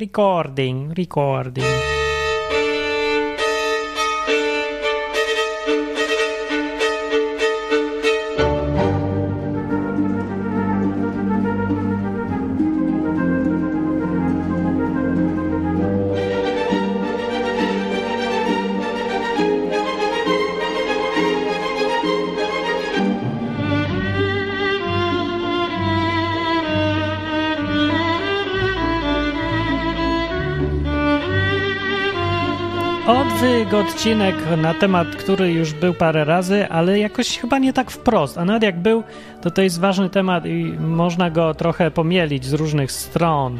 Recording, recording. Odcinek na temat, który już był parę razy, ale jakoś chyba nie tak wprost. A nawet jak był, to to jest ważny temat i można go trochę pomielić z różnych stron.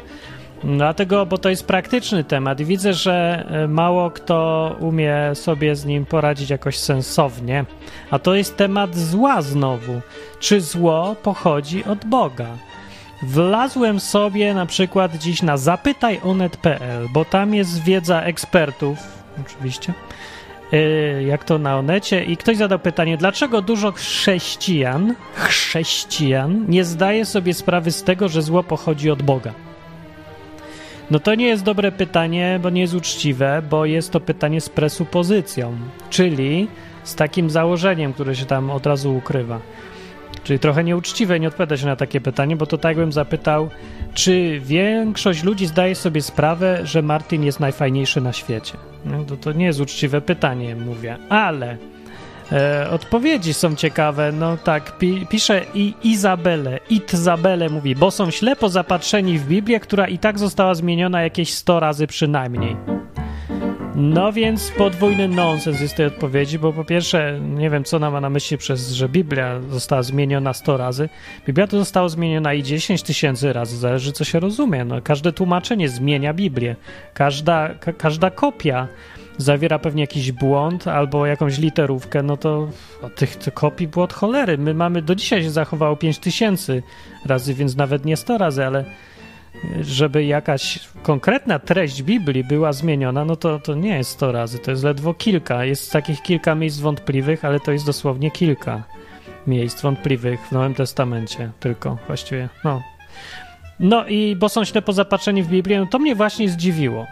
Dlatego, bo to jest praktyczny temat i widzę, że e, mało kto umie sobie z nim poradzić jakoś sensownie. A to jest temat zła znowu. Czy zło pochodzi od Boga? Wlazłem sobie na przykład dziś na zapytajonet.pl, bo tam jest wiedza ekspertów, oczywiście, yy, jak to na Onecie, i ktoś zadał pytanie, dlaczego dużo chrześcijan, chrześcijan nie zdaje sobie sprawy z tego, że zło pochodzi od Boga. No to nie jest dobre pytanie, bo nie jest uczciwe, bo jest to pytanie z presupozycją, czyli z takim założeniem, które się tam od razu ukrywa. Czyli trochę nieuczciwe nie odpowiada się na takie pytanie, bo to tak bym zapytał, czy większość ludzi zdaje sobie sprawę, że Martin jest najfajniejszy na świecie? No, to, to nie jest uczciwe pytanie, mówię, ale e, odpowiedzi są ciekawe. No tak, pi, pisze i Izabele, Itzabele mówi, bo są ślepo zapatrzeni w Biblię, która i tak została zmieniona jakieś 100 razy przynajmniej. No więc podwójny nonsens jest tej odpowiedzi, bo po pierwsze, nie wiem co nam ma na myśli przez, że Biblia została zmieniona 100 razy. Biblia to została zmieniona i 10 tysięcy razy, zależy co się rozumie. No, każde tłumaczenie zmienia Biblię. Każda, ka każda kopia zawiera pewnie jakiś błąd albo jakąś literówkę, no to tych, tych kopii było od cholery. My mamy, do dzisiaj się zachowało 5 tysięcy razy, więc nawet nie 100 razy, ale żeby jakaś konkretna treść Biblii była zmieniona, no to, to nie jest 100 razy, to jest ledwo kilka. Jest takich kilka miejsc wątpliwych, ale to jest dosłownie kilka miejsc wątpliwych w Nowym Testamencie tylko właściwie. No, no i bo są ślepo zapatrzeni w Biblię, no to mnie właśnie zdziwiło.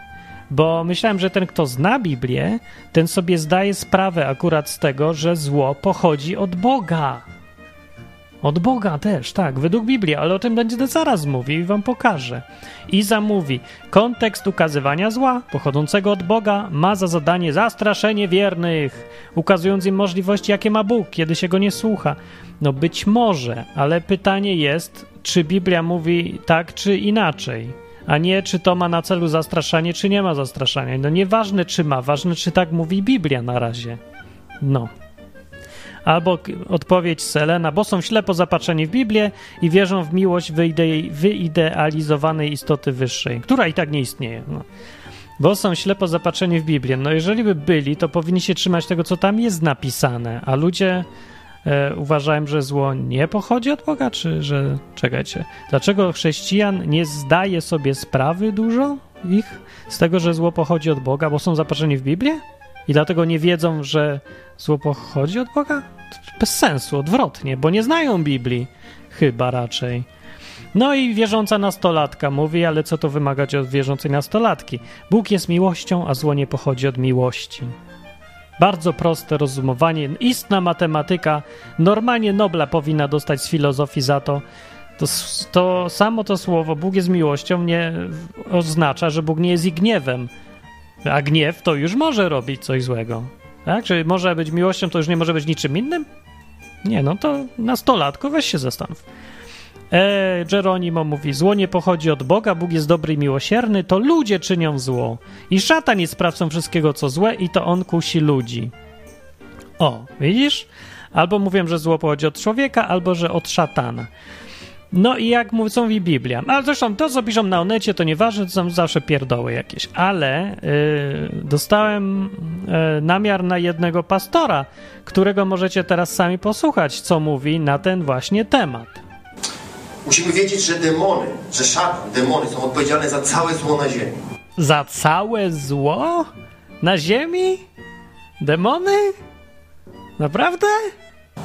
Bo myślałem, że ten, kto zna Biblię, ten sobie zdaje sprawę akurat z tego, że zło pochodzi od Boga. Od Boga też, tak, według Biblii, ale o tym będzie zaraz mówi i wam pokażę. I zamówi. Kontekst ukazywania zła pochodzącego od Boga ma za zadanie zastraszenie wiernych, ukazując im możliwości, jakie ma Bóg, kiedy się go nie słucha. No być może, ale pytanie jest, czy Biblia mówi tak, czy inaczej, a nie czy to ma na celu zastraszanie, czy nie ma zastraszania. No nieważne, czy ma, ważne, czy tak mówi Biblia na razie. No. Albo odpowiedź Selena, bo są ślepo zapatrzeni w Biblię i wierzą w miłość wyide wyidealizowanej istoty wyższej, która i tak nie istnieje. No. Bo są ślepo zapatrzeni w Biblię. No jeżeli by byli, to powinni się trzymać tego, co tam jest napisane, a ludzie e, uważałem, że zło nie pochodzi od Boga, czy że... Czekajcie. Dlaczego chrześcijan nie zdaje sobie sprawy dużo ich z tego, że zło pochodzi od Boga, bo są zapatrzeni w Biblię? I dlatego nie wiedzą, że zło pochodzi od Boga? Bez sensu, odwrotnie, bo nie znają Biblii. Chyba raczej. No i wierząca nastolatka mówi, ale co to wymagać od wierzącej nastolatki? Bóg jest miłością, a zło nie pochodzi od miłości. Bardzo proste rozumowanie, istna matematyka. Normalnie Nobla powinna dostać z filozofii za to. To, to samo to słowo Bóg jest miłością nie oznacza, że Bóg nie jest i gniewem. A gniew to już może robić coś złego. Tak? Czy może być miłością, to już nie może być niczym innym? Nie, no to nastolatko, weź się zastanów. E, Geronimo mówi, zło nie pochodzi od Boga, Bóg jest dobry i miłosierny, to ludzie czynią zło. I szatan jest sprawcą wszystkiego, co złe i to on kusi ludzi. O, widzisz? Albo mówię, że zło pochodzi od człowieka, albo że od szatana. No i jak mówi, co mówi Biblia. Ale zresztą to, co piszą na onecie, to nieważne, to są zawsze pierdoły jakieś. Ale yy, dostałem yy, namiar na jednego pastora, którego możecie teraz sami posłuchać, co mówi na ten właśnie temat. Musimy wiedzieć, że demony, że szatan, demony są odpowiedzialne za całe zło na ziemi. Za całe zło? Na ziemi? Demony? Naprawdę?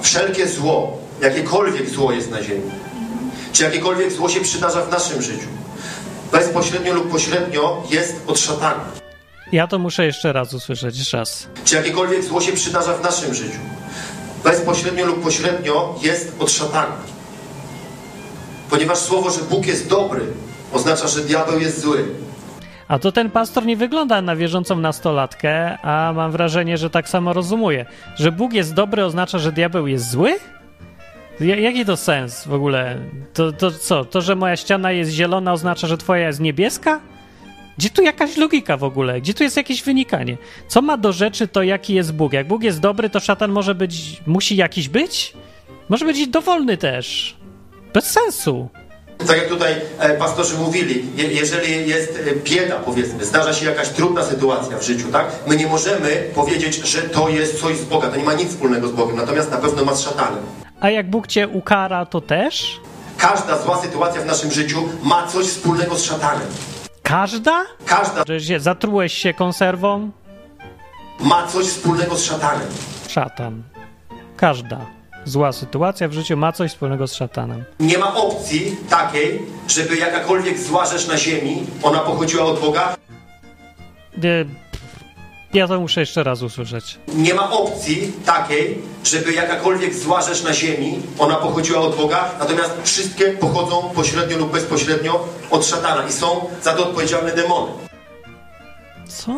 Wszelkie zło, jakiekolwiek zło jest na ziemi czy jakiekolwiek zło się przydarza w naszym życiu. bezpośrednio lub pośrednio jest od szatana. Ja to muszę jeszcze raz usłyszeć, jeszcze raz. Czy jakiekolwiek zło się przydarza w naszym życiu, bezpośrednio lub pośrednio jest od szatana. Ponieważ słowo, że Bóg jest dobry, oznacza, że diabeł jest zły. A to ten pastor nie wygląda na wierzącą nastolatkę, a mam wrażenie, że tak samo rozumuje. Że Bóg jest dobry oznacza, że diabeł jest zły? Jaki to sens w ogóle? To, to co? To, że moja ściana jest zielona oznacza, że twoja jest niebieska? Gdzie tu jakaś logika w ogóle? Gdzie tu jest jakieś wynikanie? Co ma do rzeczy to, jaki jest Bóg? Jak Bóg jest dobry, to szatan może być, musi jakiś być? Może być dowolny też. Bez sensu. Tak jak tutaj e, pastorzy mówili, je, jeżeli jest e, bieda, powiedzmy, zdarza się jakaś trudna sytuacja w życiu, tak? My nie możemy powiedzieć, że to jest coś z Boga, to nie ma nic wspólnego z Bogiem, natomiast na pewno ma z szatanem. A jak Bóg cię ukara, to też? Każda zła sytuacja w naszym życiu ma coś wspólnego z szatanem. Każda? Każda Że się, zatrułeś się konserwą? ma coś wspólnego z szatanem. Szatan. Każda zła sytuacja w życiu ma coś wspólnego z szatanem. Nie ma opcji takiej, żeby jakakolwiek zła rzecz na ziemi, ona pochodziła od Boga. Y, Ja to muszę jeszcze raz usłyszeć. Nie ma opcji takiej, żeby jakakolwiek zła rzecz na ziemi, ona pochodziła od Boga, natomiast wszystkie pochodzą pośrednio lub bezpośrednio od szatana i są za to odpowiedzialne demony. Co?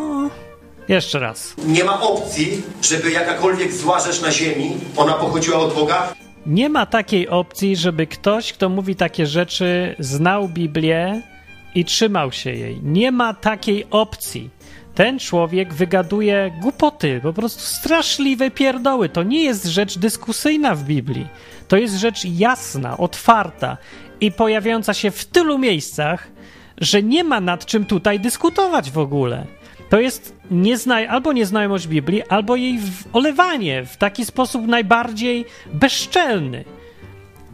Jeszcze raz. Nie ma opcji, żeby jakakolwiek zła rzecz na ziemi, ona pochodziła od Boga. Nie ma takiej opcji, żeby ktoś, kto mówi takie rzeczy, znał Biblię i trzymał się jej. Nie ma takiej opcji. Ten człowiek wygaduje głupoty, po prostu straszliwe pierdoły. To nie jest rzecz dyskusyjna w Biblii. To jest rzecz jasna, otwarta i pojawiająca się w tylu miejscach, że nie ma nad czym tutaj dyskutować w ogóle. To jest niezna albo nieznajomość Biblii, albo jej olewanie w taki sposób najbardziej bezczelny.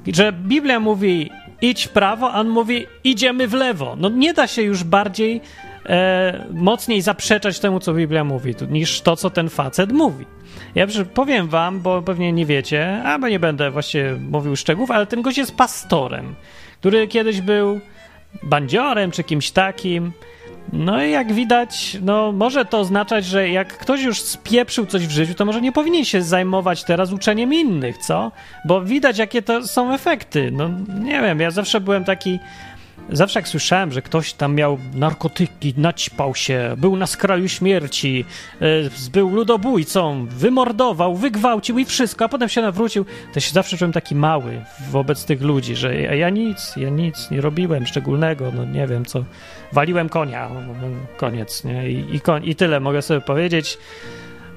Że Biblia mówi idź w prawo, a on mówi idziemy w lewo. No nie da się już bardziej e, mocniej zaprzeczać temu, co Biblia mówi, niż to, co ten facet mówi. Ja powiem wam, bo pewnie nie wiecie, albo nie będę właściwie mówił szczegółów, ale ten gość jest pastorem, który kiedyś był bandziorem czy kimś takim. No i jak widać, no może to oznaczać, że jak ktoś już spieprzył coś w życiu, to może nie powinien się zajmować teraz uczeniem innych, co? Bo widać, jakie to są efekty. No nie wiem, ja zawsze byłem taki. Zawsze jak słyszałem, że ktoś tam miał narkotyki, naćpał się, był na skraju śmierci, y, był ludobójcą, wymordował, wygwałcił i wszystko, a potem się nawrócił, to się zawsze czułem taki mały wobec tych ludzi, że ja, ja nic, ja nic nie robiłem szczególnego, no nie wiem co, waliłem konia, koniec, nie? I, i, i tyle mogę sobie powiedzieć.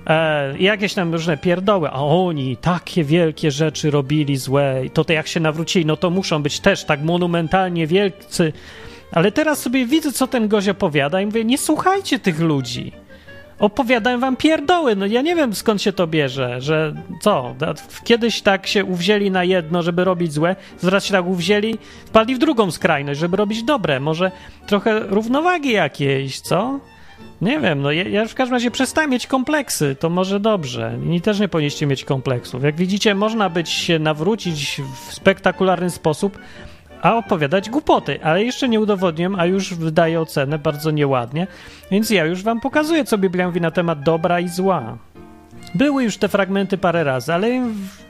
E, jakieś tam różne pierdoły, a oni takie wielkie rzeczy robili złe, i to, to jak się nawrócili, no to muszą być też tak monumentalnie wielcy. Ale teraz sobie widzę, co ten gość opowiada i mówię, nie słuchajcie tych ludzi. Opowiadają wam pierdoły, no ja nie wiem skąd się to bierze, że co, kiedyś tak się uwzięli na jedno, żeby robić złe, zaraz się tak uwzięli, wpadli w drugą skrajność, żeby robić dobre, może trochę równowagi jakiejś, co? Nie wiem, no ja, ja w każdym razie przestałem mieć kompleksy, to może dobrze. I też nie powinniście mieć kompleksów. Jak widzicie, można być się nawrócić w spektakularny sposób, a opowiadać głupoty, ale jeszcze nie udowodniłem, a już wydaję ocenę bardzo nieładnie, więc ja już wam pokazuję, co Biblia mówi na temat dobra i zła. Były już te fragmenty parę razy, ale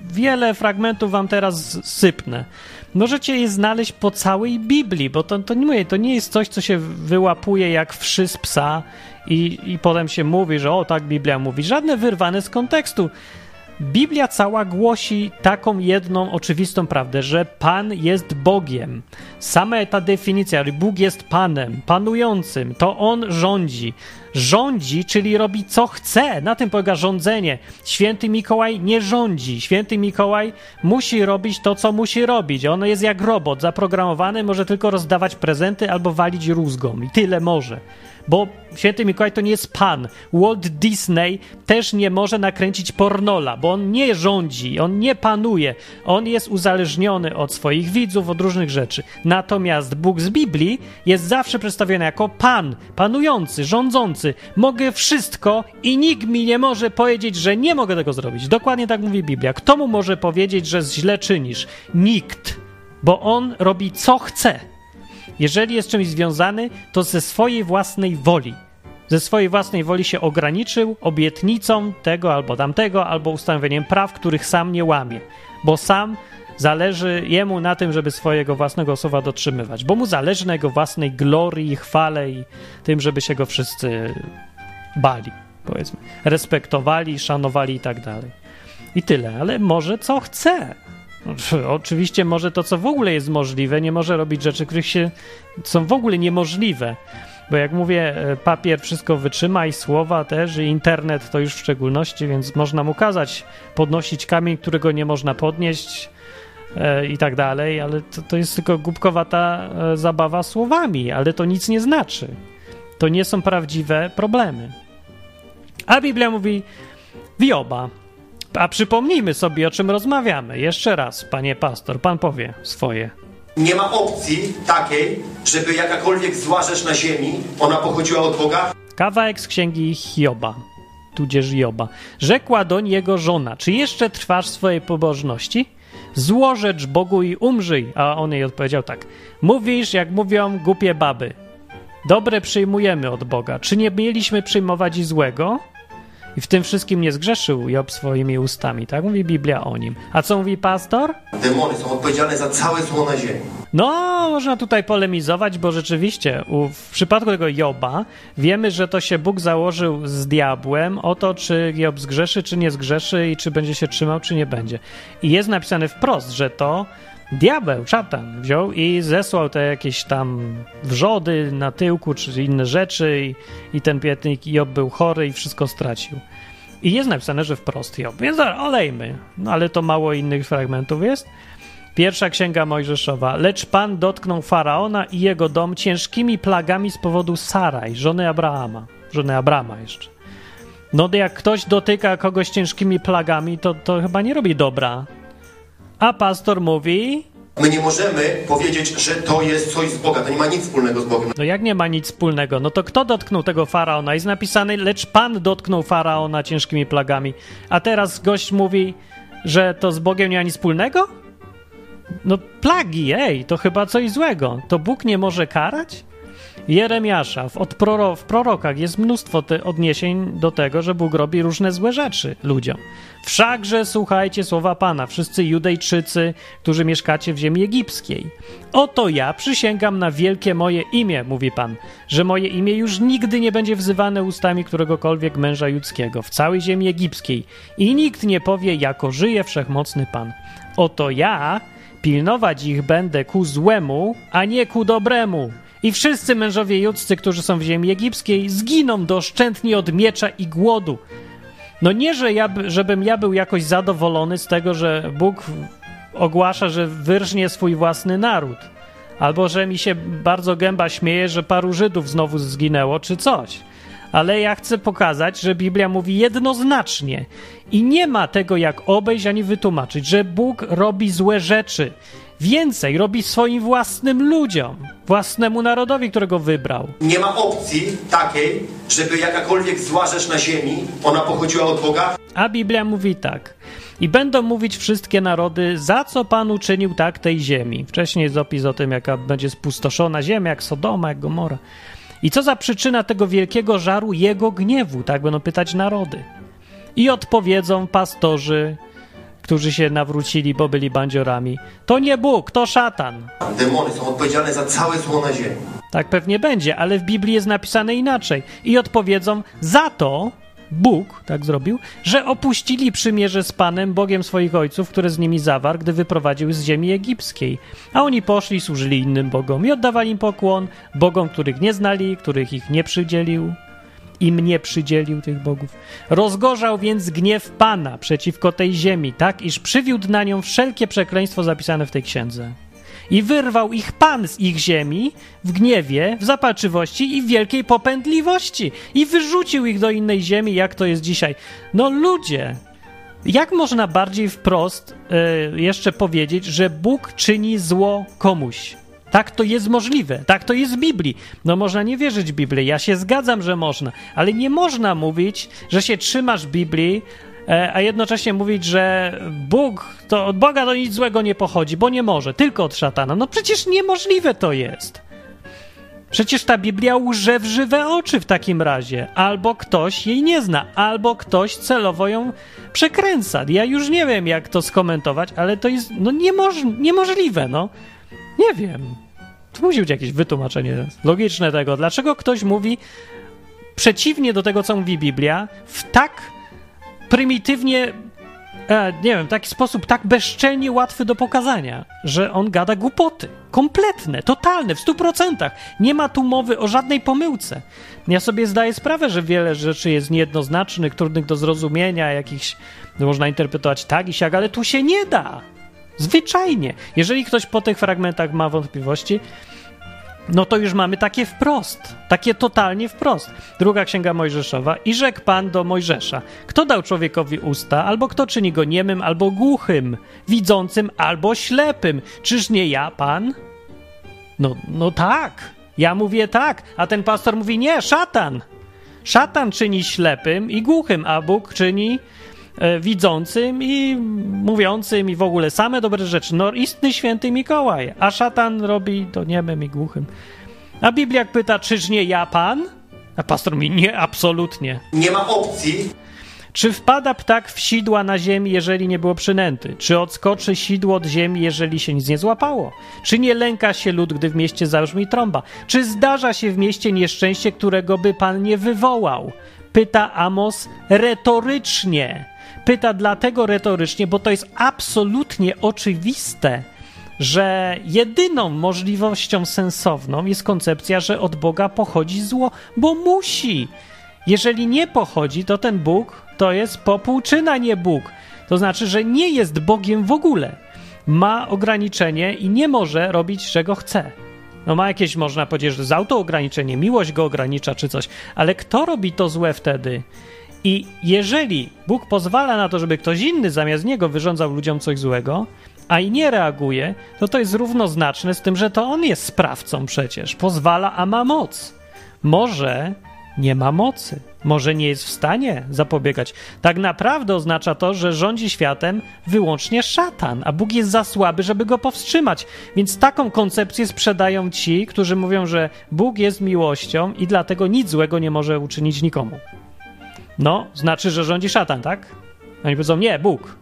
wiele fragmentów wam teraz sypnę. Możecie je znaleźć po całej Biblii, bo to, to nie mówię, to nie jest coś, co się wyłapuje jak wszy z psa i, i potem się mówi, że o tak Biblia mówi. Żadne wyrwane z kontekstu. Biblia cała głosi taką jedną oczywistą prawdę, że Pan jest Bogiem. Sama ta definicja, Bóg jest Panem, panującym, to On rządzi. Rządzi, czyli robi co chce. Na tym polega rządzenie. Święty Mikołaj nie rządzi. Święty Mikołaj musi robić to, co musi robić. On jest jak robot, zaprogramowany, może tylko rozdawać prezenty albo walić rózgą. I tyle może bo święty Mikołaj to nie jest pan. Walt Disney też nie może nakręcić pornola, bo on nie rządzi, on nie panuje, on jest uzależniony od swoich widzów, od różnych rzeczy. Natomiast Bóg z Biblii jest zawsze przedstawiony jako pan, panujący, rządzący. Mogę wszystko i nikt mi nie może powiedzieć, że nie mogę tego zrobić. Dokładnie tak mówi Biblia. Kto mu może powiedzieć, że źle czynisz? Nikt, bo on robi co chce. Jeżeli jest czymś związany, to ze swojej własnej woli. Ze swojej własnej woli się ograniczył obietnicą tego albo tamtego, albo ustanowieniem praw, których sam nie łamie, bo sam zależy jemu na tym, żeby swojego własnego słowa dotrzymywać, bo mu zależy na jego własnej glorii, chwale i tym, żeby się go wszyscy bali, powiedzmy, respektowali, szanowali i tak dalej. I tyle, ale może co chce. Oczywiście może to, co w ogóle jest możliwe, nie może robić rzeczy, których się są w ogóle niemożliwe. Bo jak mówię, e, papier wszystko wytrzyma i słowa też, i internet to już w szczególności, więc można mu kazać podnosić kamień, którego nie można podnieść e, i tak dalej, ale to, to jest tylko głupkowata e, zabawa słowami, ale to nic nie znaczy. To nie są prawdziwe problemy. A Biblia mówi Wioba. A przypomnijmy sobie, o czym rozmawiamy. Jeszcze raz, panie pastor, pan powie swoje. Nie ma opcji takiej, żeby jakakolwiek zła rzecz na ziemi, ona pochodziła od Boga. Kawałek z księgi Hioba, tudzież Joba. Rzekła doń jego żona, czy jeszcze trwasz swojej pobożności? Złożecz Bogu i umrzyj. A on jej odpowiedział tak. Mówisz, jak mówią głupie baby. Dobre przyjmujemy od Boga. Czy nie mieliśmy przyjmować i złego? I w tym wszystkim nie zgrzeszył Job swoimi ustami, tak mówi Biblia o nim. A co mówi pastor? Demony są odpowiedzialne za całe zło na ziemi. No, można tutaj polemizować, bo rzeczywiście w przypadku tego Joba wiemy, że to się Bóg założył z diabłem o to, czy Job zgrzeszy, czy nie zgrzeszy i czy będzie się trzymał, czy nie będzie. I jest napisane wprost, że to diabeł, szatan wziął i zesłał te jakieś tam wrzody na tyłku, czy inne rzeczy i, i ten pietnik Job był chory i wszystko stracił. I jest napisane, że wprost Job. Więc olejmy. No ale to mało innych fragmentów jest. Pierwsza księga Mojżeszowa. Lecz Pan dotknął faraona i jego dom ciężkimi plagami z powodu Saraj, żony Abrahama. Żony Abrama jeszcze. No, jak ktoś dotyka kogoś ciężkimi plagami, to, to chyba nie robi dobra. A pastor mówi. My nie możemy powiedzieć, że to jest coś z Boga. To nie ma nic wspólnego z Bogiem. No jak nie ma nic wspólnego? No to kto dotknął tego faraona? Jest napisane, lecz Pan dotknął faraona ciężkimi plagami. A teraz gość mówi, że to z Bogiem nie ma nic wspólnego? No plagi, ej, to chyba coś złego. To Bóg nie może karać? Jeremiasza, w, od proro, w prorokach jest mnóstwo odniesień do tego, że Bóg robi różne złe rzeczy ludziom. Wszakże słuchajcie słowa Pana, wszyscy Judejczycy, którzy mieszkacie w ziemi egipskiej. Oto ja przysięgam na wielkie moje imię, mówi Pan, że moje imię już nigdy nie będzie wzywane ustami któregokolwiek męża judzkiego w całej ziemi egipskiej i nikt nie powie, jako żyje wszechmocny Pan. Oto ja pilnować ich będę ku złemu, a nie ku dobremu. I wszyscy mężowie judzcy, którzy są w ziemi egipskiej, zginą doszczętni od miecza i głodu. No nie, że ja, żebym ja był jakoś zadowolony z tego, że Bóg ogłasza, że wyrżnie swój własny naród. Albo że mi się bardzo gęba śmieje, że paru Żydów znowu zginęło, czy coś. Ale ja chcę pokazać, że Biblia mówi jednoznacznie i nie ma tego jak obejść ani wytłumaczyć, że Bóg robi złe rzeczy Więcej robi swoim własnym ludziom, własnemu narodowi, którego wybrał. Nie ma opcji takiej, żeby jakakolwiek zła rzecz na ziemi, ona pochodziła od Boga. A Biblia mówi tak. I będą mówić wszystkie narody, za co Pan uczynił tak tej ziemi. Wcześniej jest opis o tym, jaka będzie spustoszona ziemia, jak Sodoma, jak Gomora. I co za przyczyna tego wielkiego żaru jego gniewu, tak będą pytać narody. I odpowiedzą pastorzy, którzy się nawrócili, bo byli bandziorami. To nie Bóg, to szatan. Demony są odpowiedzialne za całe zło na ziemi. Tak pewnie będzie, ale w Biblii jest napisane inaczej. I odpowiedzą za to, Bóg tak zrobił, że opuścili przymierze z Panem, Bogiem swoich ojców, które z nimi zawarł, gdy wyprowadził z ziemi egipskiej. A oni poszli, służyli innym bogom i oddawali im pokłon, bogom, których nie znali, których ich nie przydzielił i mnie przydzielił tych bogów. Rozgorzał więc gniew Pana przeciwko tej ziemi, tak iż przywiódł na nią wszelkie przekleństwo zapisane w tej księdze. I wyrwał ich Pan z ich ziemi w gniewie, w zapalczywości i w wielkiej popędliwości. I wyrzucił ich do innej ziemi, jak to jest dzisiaj. No ludzie, jak można bardziej wprost y, jeszcze powiedzieć, że Bóg czyni zło komuś? Tak to jest możliwe, tak to jest w Biblii. No można nie wierzyć w Biblię, ja się zgadzam, że można, ale nie można mówić, że się trzymasz Biblii, e, a jednocześnie mówić, że Bóg, to od Boga to nic złego nie pochodzi, bo nie może, tylko od szatana. No przecież niemożliwe to jest. Przecież ta Biblia łże w żywe oczy w takim razie. Albo ktoś jej nie zna, albo ktoś celowo ją przekręca. Ja już nie wiem, jak to skomentować, ale to jest no niemoż niemożliwe, no. Nie wiem. Tu musi być jakieś wytłumaczenie logiczne tego. Dlaczego ktoś mówi przeciwnie do tego, co mówi Biblia, w tak prymitywnie e, nie wiem, taki sposób tak bezczelnie łatwy do pokazania, że on gada głupoty. Kompletne, totalne, w stu procentach. Nie ma tu mowy o żadnej pomyłce. Ja sobie zdaję sprawę, że wiele rzeczy jest niejednoznacznych, trudnych do zrozumienia, jakichś można interpretować tak i siak, ale tu się nie da. Zwyczajnie. Jeżeli ktoś po tych fragmentach ma wątpliwości, no to już mamy takie wprost, takie totalnie wprost. Druga księga Mojżeszowa. I rzekł Pan do Mojżesza: Kto dał człowiekowi usta, albo kto czyni go niemym, albo głuchym, widzącym, albo ślepym? Czyż nie ja, Pan? No, no tak. Ja mówię tak, a ten pastor mówi nie, szatan. Szatan czyni ślepym i głuchym, a Bóg czyni widzącym i mówiącym i w ogóle same dobre rzeczy. No, istny święty Mikołaj, a szatan robi to niemym i głuchym. A Biblia pyta, czyż nie ja pan? A pastor mówi, nie, absolutnie. Nie ma opcji, Czy wpada ptak w sidła na ziemi, jeżeli nie było przynęty? Czy odskoczy sidło od ziemi, jeżeli się nic nie złapało? Czy nie lęka się lud, gdy w mieście zabrzmi trąba? Czy zdarza się w mieście nieszczęście, którego by pan nie wywołał? Pyta Amos retorycznie. Pyta dlatego retorycznie, bo to jest absolutnie oczywiste, że jedyną możliwością sensowną jest koncepcja, że od Boga pochodzi zło, bo musi. Jeżeli nie pochodzi, to ten Bóg to jest popółczyna, nie Bóg. To znaczy, że nie jest Bogiem w ogóle. Ma ograniczenie i nie może robić, czego chce. No ma jakieś, można powiedzieć, że z autoograniczenie, miłość go ogranicza czy coś, ale kto robi to złe wtedy? I jeżeli Bóg pozwala na to, żeby ktoś inny zamiast niego wyrządzał ludziom coś złego, a i nie reaguje, to to jest równoznaczne z tym, że to on jest sprawcą przecież. Pozwala, a ma moc. Może nie ma mocy. Może nie jest w stanie zapobiegać. Tak naprawdę oznacza to, że rządzi światem wyłącznie szatan, a Bóg jest za słaby, żeby go powstrzymać. Więc taką koncepcję sprzedają ci, którzy mówią, że Bóg jest miłością i dlatego nic złego nie może uczynić nikomu. No, znaczy, że rządzi szatan, tak? Oni powiedzą, nie, Bóg.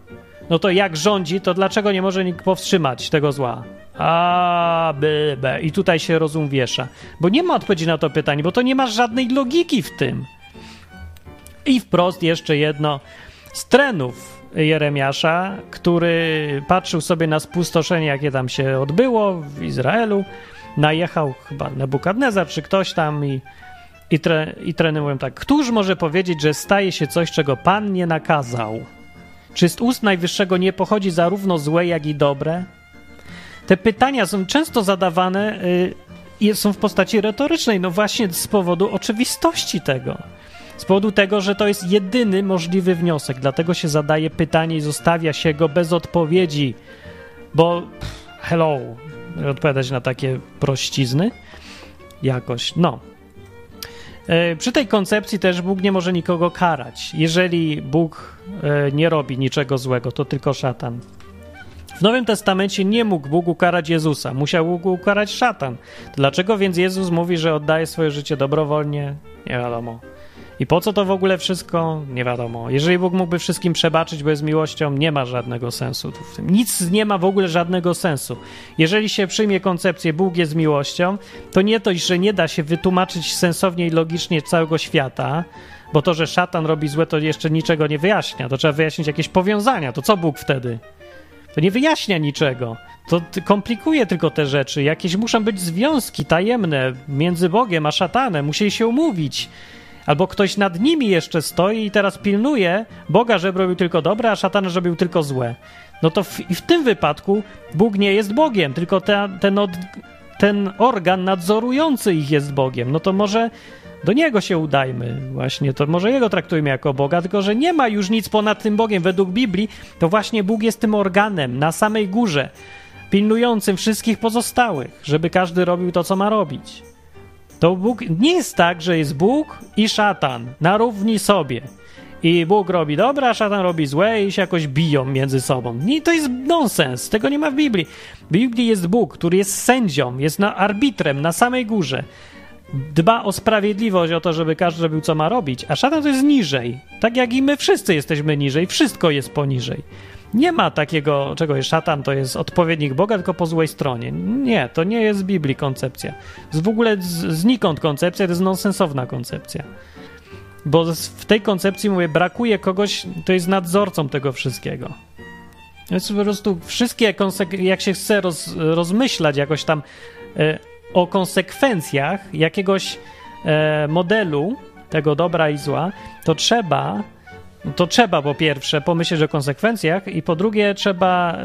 No to jak rządzi, to dlaczego nie może nikt powstrzymać tego zła? A, b, b. I tutaj się rozum wiesza. Bo nie ma odpowiedzi na to pytanie, bo to nie ma żadnej logiki w tym. I wprost jeszcze jedno z trenów Jeremiasza, który patrzył sobie na spustoszenie, jakie tam się odbyło w Izraelu. Najechał chyba Nebukadnezar czy ktoś tam i, i, tre, i treny mówią tak. Któż może powiedzieć, że staje się coś, czego Pan nie nakazał? Czy z ust Najwyższego nie pochodzi zarówno złe, jak i dobre? Te pytania są często zadawane y, są w postaci retorycznej, no właśnie z powodu oczywistości tego. Z powodu tego, że to jest jedyny możliwy wniosek, dlatego się zadaje pytanie i zostawia się go bez odpowiedzi, bo pff, hello, odpowiadać na takie prościzny jakoś, no. E, Przy tej koncepcji też Bóg nie może nikogo karać. Jeżeli Bóg e, nie robi niczego złego, to tylko szatan. W Nowym Testamencie nie mógł Bóg ukarać Jezusa, musiał go ukarać szatan. Dlaczego więc Jezus mówi, że oddaje swoje życie dobrowolnie? Nie wiadomo. I po co to w ogóle wszystko? Nie wiadomo. Jeżeli Bóg mógłby wszystkim przebaczyć, bo jest miłością, nie ma żadnego sensu w tym. Nic nie ma w ogóle żadnego sensu. Jeżeli się przyjmie koncepcję Bóg jest miłością, to nie dość, że nie da się wytłumaczyć sensownie i logicznie całego świata, bo to, że szatan robi złe, to jeszcze niczego nie wyjaśnia. To trzeba wyjaśnić jakieś powiązania. To co Bóg wtedy? To nie wyjaśnia niczego. To komplikuje tylko te rzeczy. Jakieś muszą być związki tajemne między Bogiem a szatanem. Musieli się umówić. Albo ktoś nad nimi jeszcze stoi i teraz pilnuje Boga, żeby robił tylko dobre, a szatana, żeby robił tylko złe. No to w, i w tym wypadku Bóg nie jest Bogiem, tylko te, ten, od, ten organ nadzorujący ich jest Bogiem. No to może do niego się udajmy właśnie, to może jego traktujmy jako Boga, tylko że nie ma już nic ponad tym Bogiem. Według Biblii to właśnie Bóg jest tym organem na samej górze, pilnującym wszystkich pozostałych, żeby każdy robił to, co ma robić. To Bóg nie jest tak, że jest Bóg i szatan na równi sobie. I Bóg robi dobre, a szatan robi złe i się jakoś biją między sobą. Nie, to jest nonsens. Tego nie ma w Biblii. W Biblii jest Bóg, który jest sędzią, jest na arbitrem na samej górze. dba o sprawiedliwość, o to, żeby każdy robił, co ma robić, a szatan to jest niżej. Tak jak i my wszyscy jesteśmy niżej, wszystko jest poniżej. Nie ma takiego, czego jest szatan, to jest odpowiednik Boga, tylko po złej stronie. Nie, to nie jest z Biblii koncepcja. Z w ogóle znikąd koncepcja, to jest nonsensowna koncepcja. Bo w tej koncepcji, mówię, brakuje kogoś, kto jest nadzorcą tego wszystkiego. Więc po prostu wszystkie, jak się chce roz, rozmyślać jakoś tam e, o konsekwencjach jakiegoś e, modelu tego dobra i zła, to trzeba to trzeba po pierwsze pomyśleć o konsekwencjach i po drugie trzeba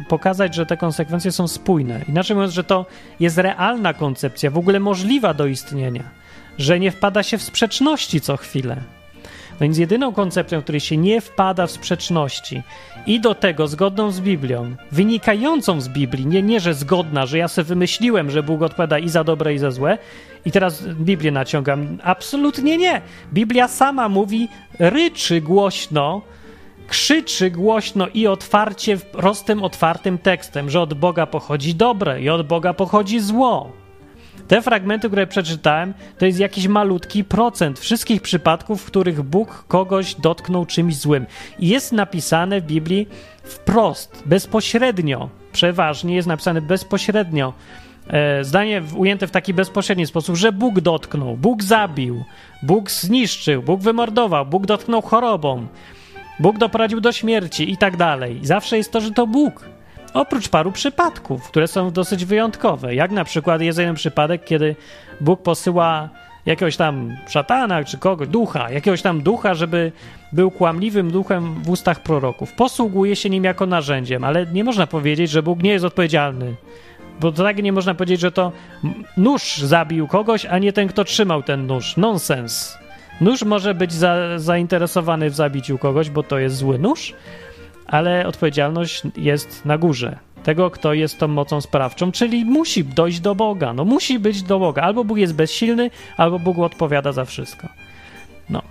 y, pokazać, że te konsekwencje są spójne. Inaczej mówiąc, że to jest realna koncepcja, w ogóle możliwa do istnienia, że nie wpada się w sprzeczności co chwilę. No więc jedyną koncepcją, w której się nie wpada w sprzeczności i do tego zgodną z Biblią, wynikającą z Biblii, nie, nie że zgodna, że ja sobie wymyśliłem, że Bóg odpowiada i za dobre, i za złe, i teraz Biblię naciągam. Absolutnie nie. Biblia sama mówi, ryczy głośno, krzyczy głośno i otwarcie, prostym, otwartym tekstem, że od Boga pochodzi dobre i od Boga pochodzi zło. Te fragmenty, które przeczytałem, to jest jakiś malutki procent wszystkich przypadków, w których Bóg kogoś dotknął czymś złym. I jest napisane w Biblii wprost, bezpośrednio, przeważnie jest napisane bezpośrednio. E, zdanie ujęte w taki bezpośredni sposób, że Bóg dotknął, Bóg zabił, Bóg zniszczył, Bóg wymordował, Bóg dotknął chorobą, Bóg doprowadził do śmierci i tak dalej. Zawsze jest to, że to Bóg. Oprócz paru przypadków, które są dosyć wyjątkowe, jak na przykład jest jeden przypadek, kiedy Bóg posyła jakiegoś tam szatana czy kogoś, ducha, jakiegoś tam ducha, żeby był kłamliwym duchem w ustach proroków. Posługuje się nim jako narzędziem, ale nie można powiedzieć, że Bóg nie jest odpowiedzialny. Bo to tak nie można powiedzieć, że to nóż zabił kogoś, a nie ten, kto trzymał ten nóż. Nonsens. Nóż może być za, zainteresowany w zabiciu kogoś, bo to jest zły nóż, ale odpowiedzialność jest na górze tego, kto jest tą mocą sprawczą, czyli musi dojść do Boga. No musi być do Boga. Albo Bóg jest bezsilny, albo Bóg odpowiada za wszystko. No.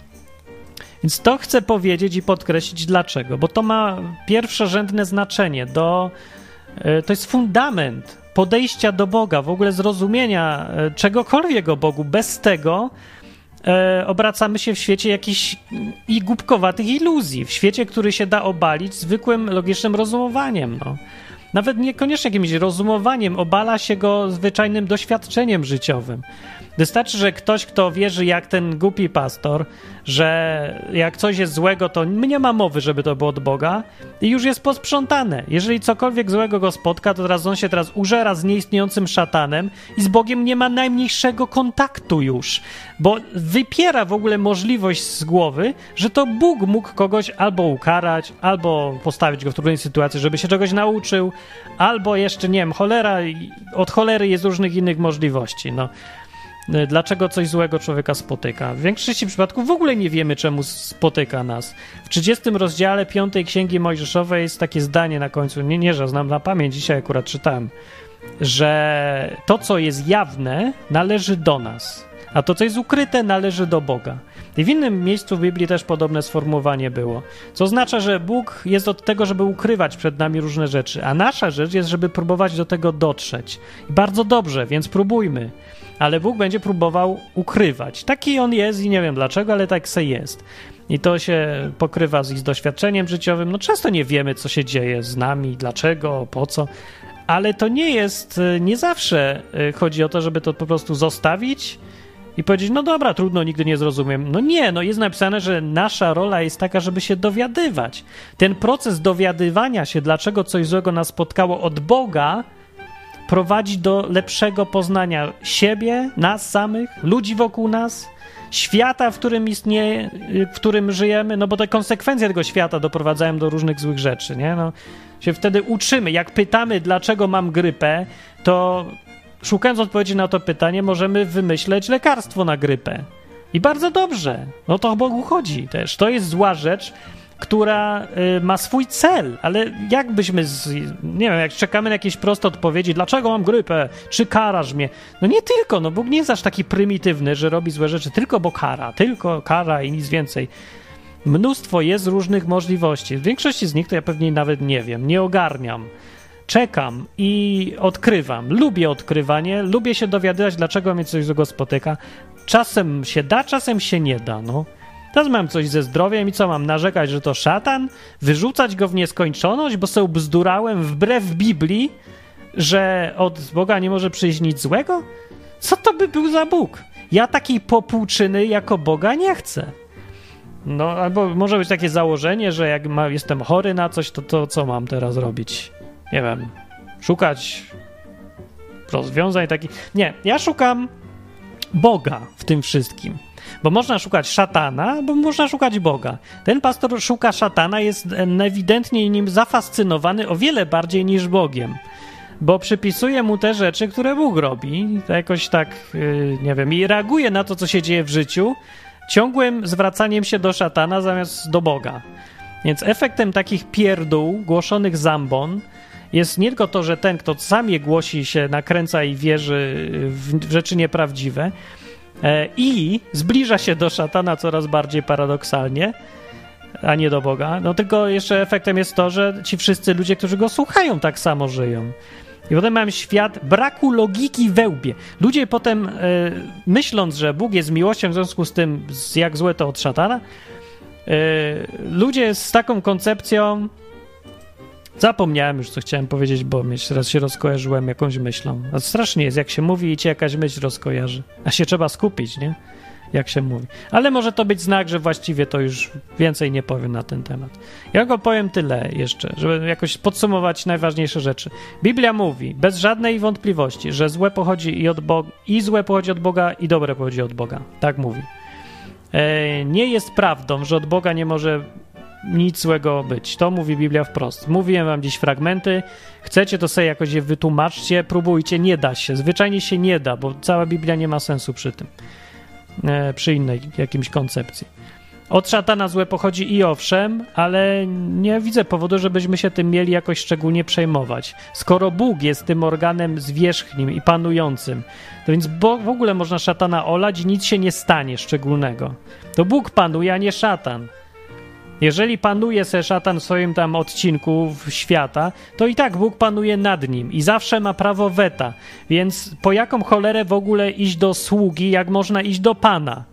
Więc to chcę powiedzieć i podkreślić dlaczego, bo to ma pierwszorzędne znaczenie. Do, e, to jest fundament podejścia do Boga, w ogóle zrozumienia e, czegokolwiek o Bogu. Bez tego e, obracamy się w świecie jakichś i głupkowatych iluzji, w świecie, który się da obalić zwykłym, logicznym rozumowaniem. No. Nawet niekoniecznie jakimś rozumowaniem, obala się go zwyczajnym doświadczeniem życiowym. Wystarczy, że ktoś, kto wierzy jak ten głupi pastor, że jak coś jest złego, to nie ma mowy, żeby to było od Boga i już jest posprzątane. Jeżeli cokolwiek złego go spotka, to teraz on się teraz użera z nieistniejącym szatanem i z Bogiem nie ma najmniejszego kontaktu już, bo wypiera w ogóle możliwość z głowy, że to Bóg mógł kogoś albo ukarać, albo postawić go w trudnej sytuacji, żeby się czegoś nauczył, albo jeszcze, nie wiem, cholera, od cholery jest różnych innych możliwości. No. E, dlaczego coś złego człowieka spotyka. W większości przypadków w ogóle nie wiemy, czemu spotyka nas. W 30 rozdziale 5 Księgi Mojżeszowej jest takie zdanie na końcu, nie, nie, że znam na pamięć, dzisiaj akurat czytałem, że to, co jest jawne, należy do nas, a to, co jest ukryte, należy do Boga. I w innym miejscu w Biblii też podobne sformułowanie było. Co oznacza, że Bóg jest od tego, żeby ukrywać przed nami różne rzeczy, a nasza rzecz jest, żeby próbować do tego dotrzeć. I bardzo dobrze, więc próbujmy ale Bóg będzie próbował ukrywać. Taki on jest i nie wiem dlaczego, ale tak se jest. I to się pokrywa z ich doświadczeniem życiowym. No często nie wiemy, co się dzieje z nami, dlaczego, po co, ale to nie jest, y, nie zawsze y, chodzi o to, żeby to po prostu zostawić i powiedzieć, no dobra, trudno, nigdy nie zrozumiem. No nie, no jest napisane, że nasza rola jest taka, żeby się dowiadywać. Ten proces dowiadywania się, dlaczego coś złego nas spotkało od Boga, prowadzi do lepszego poznania siebie, nas samych, ludzi wokół nas, świata, w którym istnieje, w którym żyjemy, no bo te konsekwencje tego świata doprowadzają do różnych złych rzeczy, nie? No, się wtedy uczymy. Jak pytamy, dlaczego mam grypę, to szukając odpowiedzi na to pytanie, możemy wymyśleć lekarstwo na grypę. I bardzo dobrze. No to o Bogu chodzi też. To jest zła rzecz, która y, ma swój cel, ale jakbyśmy, nie wiem, jak czekamy na jakieś proste odpowiedzi, dlaczego mam grypę, czy karasz mnie? No nie tylko, no Bóg nie jest aż taki prymitywny, że robi złe rzeczy, tylko bo kara, tylko kara i nic więcej. Mnóstwo jest różnych możliwości. W większości z nich to ja pewnie nawet nie wiem, nie ogarniam. czekam i odkrywam. Lubię odkrywanie, lubię się dowiadywać, dlaczego mnie coś złego spotyka. Czasem się da, czasem się nie da, no. Teraz mam coś ze zdrowiem i co mam narzekać, że to szatan? Wyrzucać go w nieskończoność, bo sobie bzdurałem wbrew Biblii, że od Boga nie może przyjść nic złego? Co to by był za Bóg? Ja takiej popłuczyny jako Boga nie chcę. No, albo może być takie założenie, że jak ma, jestem chory na coś, to, to co mam teraz robić? Nie wiem, szukać rozwiązań takich. Nie, ja szukam Boga w tym wszystkim. Bo można szukać szatana, bo można szukać Boga. Ten pastor szuka szatana, jest ewidentnie nim zafascynowany o wiele bardziej niż Bogiem. Bo przypisuje mu te rzeczy, które Bóg robi, jakoś tak, yy, nie wiem, i reaguje na to, co się dzieje w życiu, ciągłym zwracaniem się do szatana zamiast do Boga. Więc efektem takich pierdół głoszonych zambon jest nie tylko to, że ten, kto sam je głosi, się nakręca i wierzy w rzeczy nieprawdziwe e, i zbliża się do szatana coraz bardziej paradoksalnie, a nie do Boga, no tylko jeszcze efektem jest to, że ci wszyscy ludzie, którzy go słuchają, tak samo żyją. I potem mam świat braku logiki we łbie. Ludzie potem, e, myśląc, że Bóg jest miłością, w związku z tym, jak złe to od szatana, e, ludzie z taką koncepcją. Zapomniałem już, co chciałem powiedzieć, bo teraz się rozkojarzyłem jakąś myślą. A strasznie jest, jak się mówi i cię jakaś myśl rozkojarzy. A się trzeba skupić, nie? jak się mówi. Ale może to być znak, że właściwie to już więcej nie powiem na ten temat. Ja go powiem tyle jeszcze, żeby jakoś podsumować najważniejsze rzeczy. Biblia mówi bez żadnej wątpliwości, że złe pochodzi i od i złe pochodzi od Boga, i dobre pochodzi od Boga. Tak mówi. E, nie jest prawdą, że od Boga nie może nic złego być. To mówi Biblia wprost. Mówiłem wam dziś fragmenty. Chcecie to sobie jakoś je wytłumaczcie, próbujcie. Nie da się. Zwyczajnie się nie da, bo cała Biblia nie ma sensu przy tym. E, przy innej jakimś koncepcji. Od szatana złe pochodzi i owszem, ale nie widzę powodu, żebyśmy się tym mieli jakoś szczególnie przejmować. Skoro Bóg jest tym organem zwierzchnim i panującym, to więc w ogóle można szatana olać i nic się nie stanie szczególnego. To Bóg panuje, a nie szatan. Jeżeli panuje se szatan w swoim tam odcinku świata, to i tak Bóg panuje nad nim i zawsze ma prawo weta. Więc po jaką cholerę w ogóle iść do sługi, jak można iść do Pana?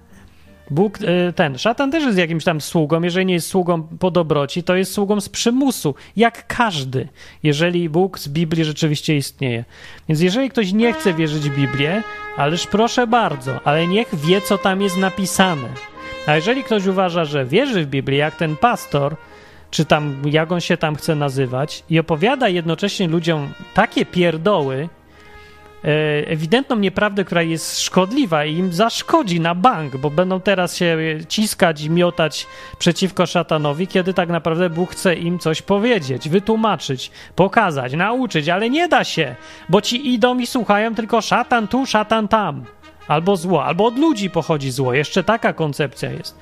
Bóg, y, ten, szatan też jest jakimś tam sługą. Jeżeli nie jest sługą po dobroci, to jest sługą z przymusu, jak każdy, jeżeli Bóg z Biblii rzeczywiście istnieje. Więc jeżeli ktoś nie chce wierzyć w Biblię, ależ proszę bardzo, ale niech wie, co tam jest napisane. A jeżeli ktoś uważa, że wierzy w Biblię, jak ten pastor, czy tam jak on się tam chce nazywać, i opowiada jednocześnie ludziom takie pierdoły, e, ewidentną nieprawdę, która jest szkodliwa i im zaszkodzi na bank, bo będą teraz się ciskać i miotać przeciwko szatanowi, kiedy tak naprawdę Bóg chce im coś powiedzieć, wytłumaczyć, pokazać, nauczyć, ale nie da się, bo ci idą i słuchają tylko szatan tu, szatan tam albo zło, albo od ludzi pochodzi zło. Jeszcze taka koncepcja jest.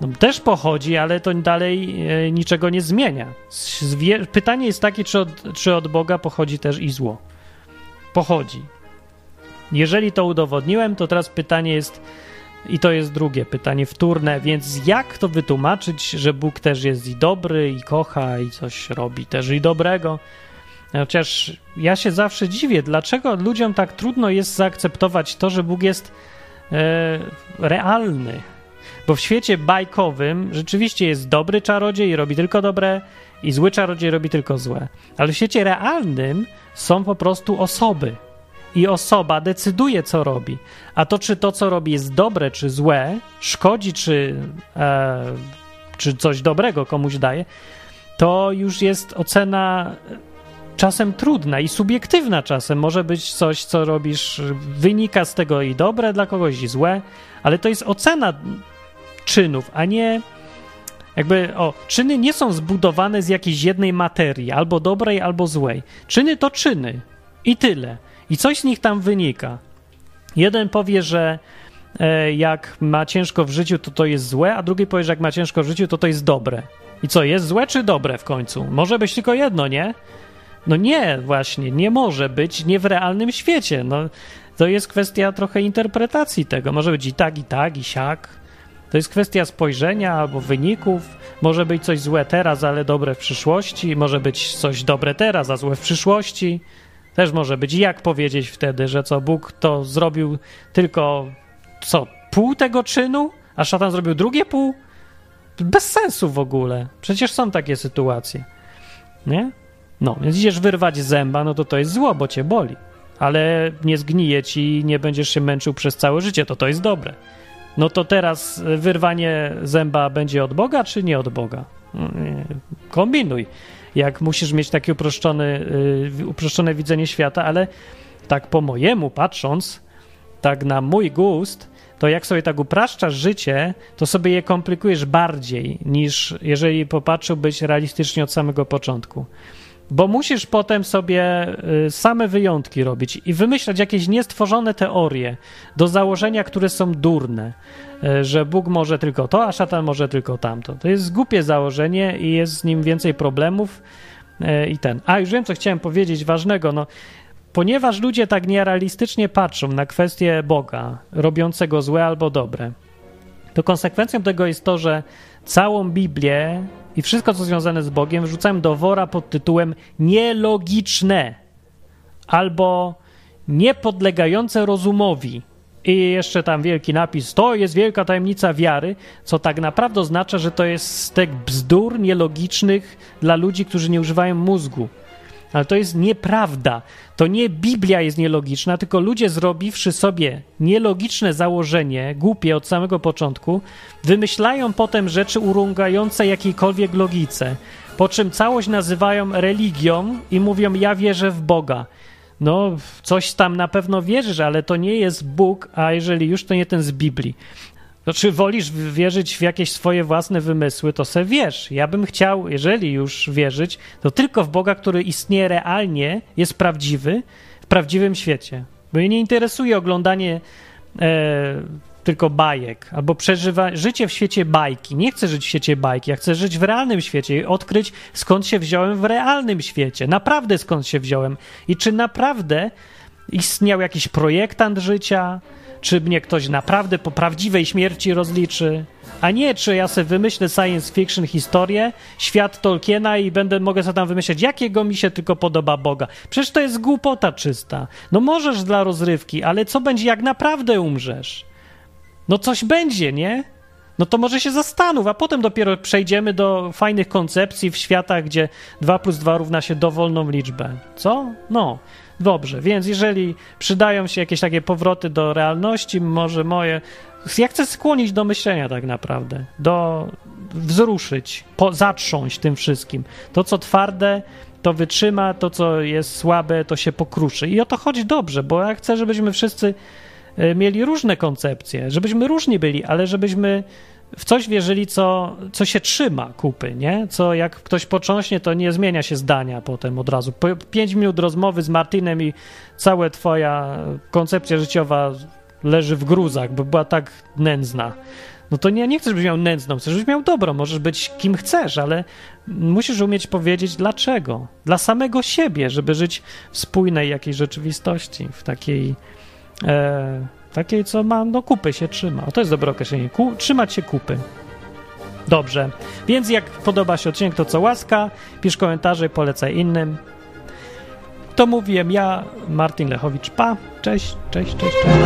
No, też pochodzi, ale to dalej e, niczego nie zmienia. Zwie Pytanie jest takie, czy od, czy od Boga pochodzi też i zło. Pochodzi. Jeżeli to udowodniłem, to teraz pytanie jest, i to jest drugie pytanie wtórne, więc jak to wytłumaczyć, że Bóg też jest i dobry, i kocha, i coś robi też i dobrego? Chociaż ja się zawsze dziwię, dlaczego ludziom tak trudno jest zaakceptować to, że Bóg jest e, realny. Bo w świecie bajkowym rzeczywiście jest dobry czarodziej i robi tylko dobre, i zły czarodziej robi tylko złe. Ale w świecie realnym są po prostu osoby. I osoba decyduje, co robi. A to, czy to, co robi, jest dobre, czy złe, szkodzi, czy, e, czy coś dobrego komuś daje, to już jest ocena czasem trudna i subiektywna czasem. Może być coś, co robisz, wynika z tego i dobre dla kogoś, i złe, ale to jest ocena czynów, a nie jakby, o, czyny nie są zbudowane z jakiejś jednej materii, albo dobrej, albo złej. Czyny to czyny i tyle. I coś z nich tam wynika. Jeden powie, że e, jak ma ciężko w życiu, to to jest złe, a drugi powie, że jak ma ciężko w życiu, to to jest dobre. I co, jest złe czy dobre w końcu? Może być tylko jedno, nie? No nie, właśnie, nie może być nie w realnym świecie. No, to jest kwestia trochę interpretacji tego. Może być i tak, i tak, i siak. To jest kwestia spojrzenia albo wyników. Może być coś złe teraz, ale dobre w przyszłości. Może być coś dobre teraz, a złe w przyszłości. Też może być. Jak powiedzieć wtedy, że co Bóg to zrobił tylko co pół tego czynu, a szatan zrobił drugie pół? Bez sensu w ogóle. Przecież są takie sytuacje. Nie? No, więc idziesz wyrwać zęba, no to to jest zło, bo cię boli. Ale nie zgnije ci i nie będziesz się męczył przez całe życie, to to jest dobre. No to teraz wyrwanie zęba będzie od Boga, czy nie od Boga? No, kombinuj. Jak musisz mieć takie uproszczone, yy, uproszczone widzenie świata, ale tak po mojemu patrząc, tak na mój gust, to jak sobie tak upraszczasz życie, to sobie je komplikujesz bardziej niż jeżeli popatrzyłbyś realistycznie od samego początku. Bo musisz potem sobie y, same wyjątki robić i wymyślać jakieś niestworzone teorie do założenia, które są durne, y, że Bóg może tylko to, a szatan może tylko tamto. To jest głupie założenie i jest z nim więcej problemów y, i ten. A już wiem, co chciałem powiedzieć ważnego. No, ponieważ ludzie tak nierealistycznie patrzą na kwestię Boga, robiącego złe albo dobre, to konsekwencją tego jest to, że całą Biblię i wszystko, co związane z Bogiem, wrzucałem do wora pod tytułem nielogiczne albo niepodlegające rozumowi. I jeszcze tam wielki napis: To jest wielka tajemnica wiary, co tak naprawdę oznacza, że to jest stek bzdur nielogicznych dla ludzi, którzy nie używają mózgu. Ale to jest nieprawda. To nie Biblia jest nielogiczna, tylko ludzie zrobiwszy sobie nielogiczne założenie, głupie od samego początku, wymyślają potem rzeczy urągające jakiejkolwiek logice, po czym całość nazywają religią i mówią: Ja wierzę w Boga. No, coś tam na pewno wierzysz, ale to nie jest Bóg, a jeżeli już, to nie ten z Biblii. To czy wolisz wierzyć w jakieś swoje własne wymysły, to se wiesz. Ja bym chciał, jeżeli już wierzyć, to tylko w Boga, który istnieje realnie, jest prawdziwy, w prawdziwym świecie. Bo mnie nie interesuje oglądanie e, tylko bajek, albo przeżywa życie w świecie bajki. Nie chcę żyć w świecie bajki, ja chcę żyć w realnym świecie i odkryć, skąd się wziąłem w realnym świecie. Naprawdę skąd się wziąłem i czy naprawdę istniał jakiś projektant życia, czy mnie ktoś naprawdę po prawdziwej śmierci rozliczy, a nie czy ja sobie wymyślę science fiction historię, świat Tolkiena i będę mogę sobie tam wymyśleć, jakiego mi się tylko podoba Boga. Przecież to jest głupota czysta. No możesz dla rozrywki, ale co będzie, jak naprawdę umrzesz? No coś będzie, nie? No to może się zastanów, a potem dopiero przejdziemy do fajnych koncepcji w światach, gdzie 2 plus 2 równa się dowolną liczbę. Co? No. Dobrze, więc jeżeli przydają się jakieś takie powroty do realności, może moje. Ja chcę skłonić do myślenia tak naprawdę, do wzruszyć, po, zatrząść tym wszystkim. To, co twarde, to wytrzyma, to, co jest słabe, to się pokruszy. I o to chodzi dobrze, bo ja chcę, żebyśmy wszyscy e, mieli różne koncepcje, żebyśmy różni byli, ale żebyśmy w coś wierzyli, co, co się trzyma kupy, nie? Co jak ktoś począśnie, to nie zmienia się zdania potem od razu. Po pięć minut rozmowy z Martinem i cała twoja koncepcja życiowa leży w gruzach, bo była tak nędzna. No to nie, nie chcesz, żebyś miał nędzną, chcesz, żebyś miał dobro, możesz być kim chcesz, ale musisz umieć powiedzieć dlaczego. Dla samego siebie, żeby żyć w spójnej jakiejś rzeczywistości, w takiej... E, Takiej, co ma, no kupy się trzyma. O, to jest dobre określenie. Ku, trzymać się kupy. Dobrze. Więc jak podoba się odcinek, to co łaska, pisz komentarze i polecaj innym. To mówiłem ja, Martin Lechowicz. Pa. Cześć, cześć, cześć, cześć.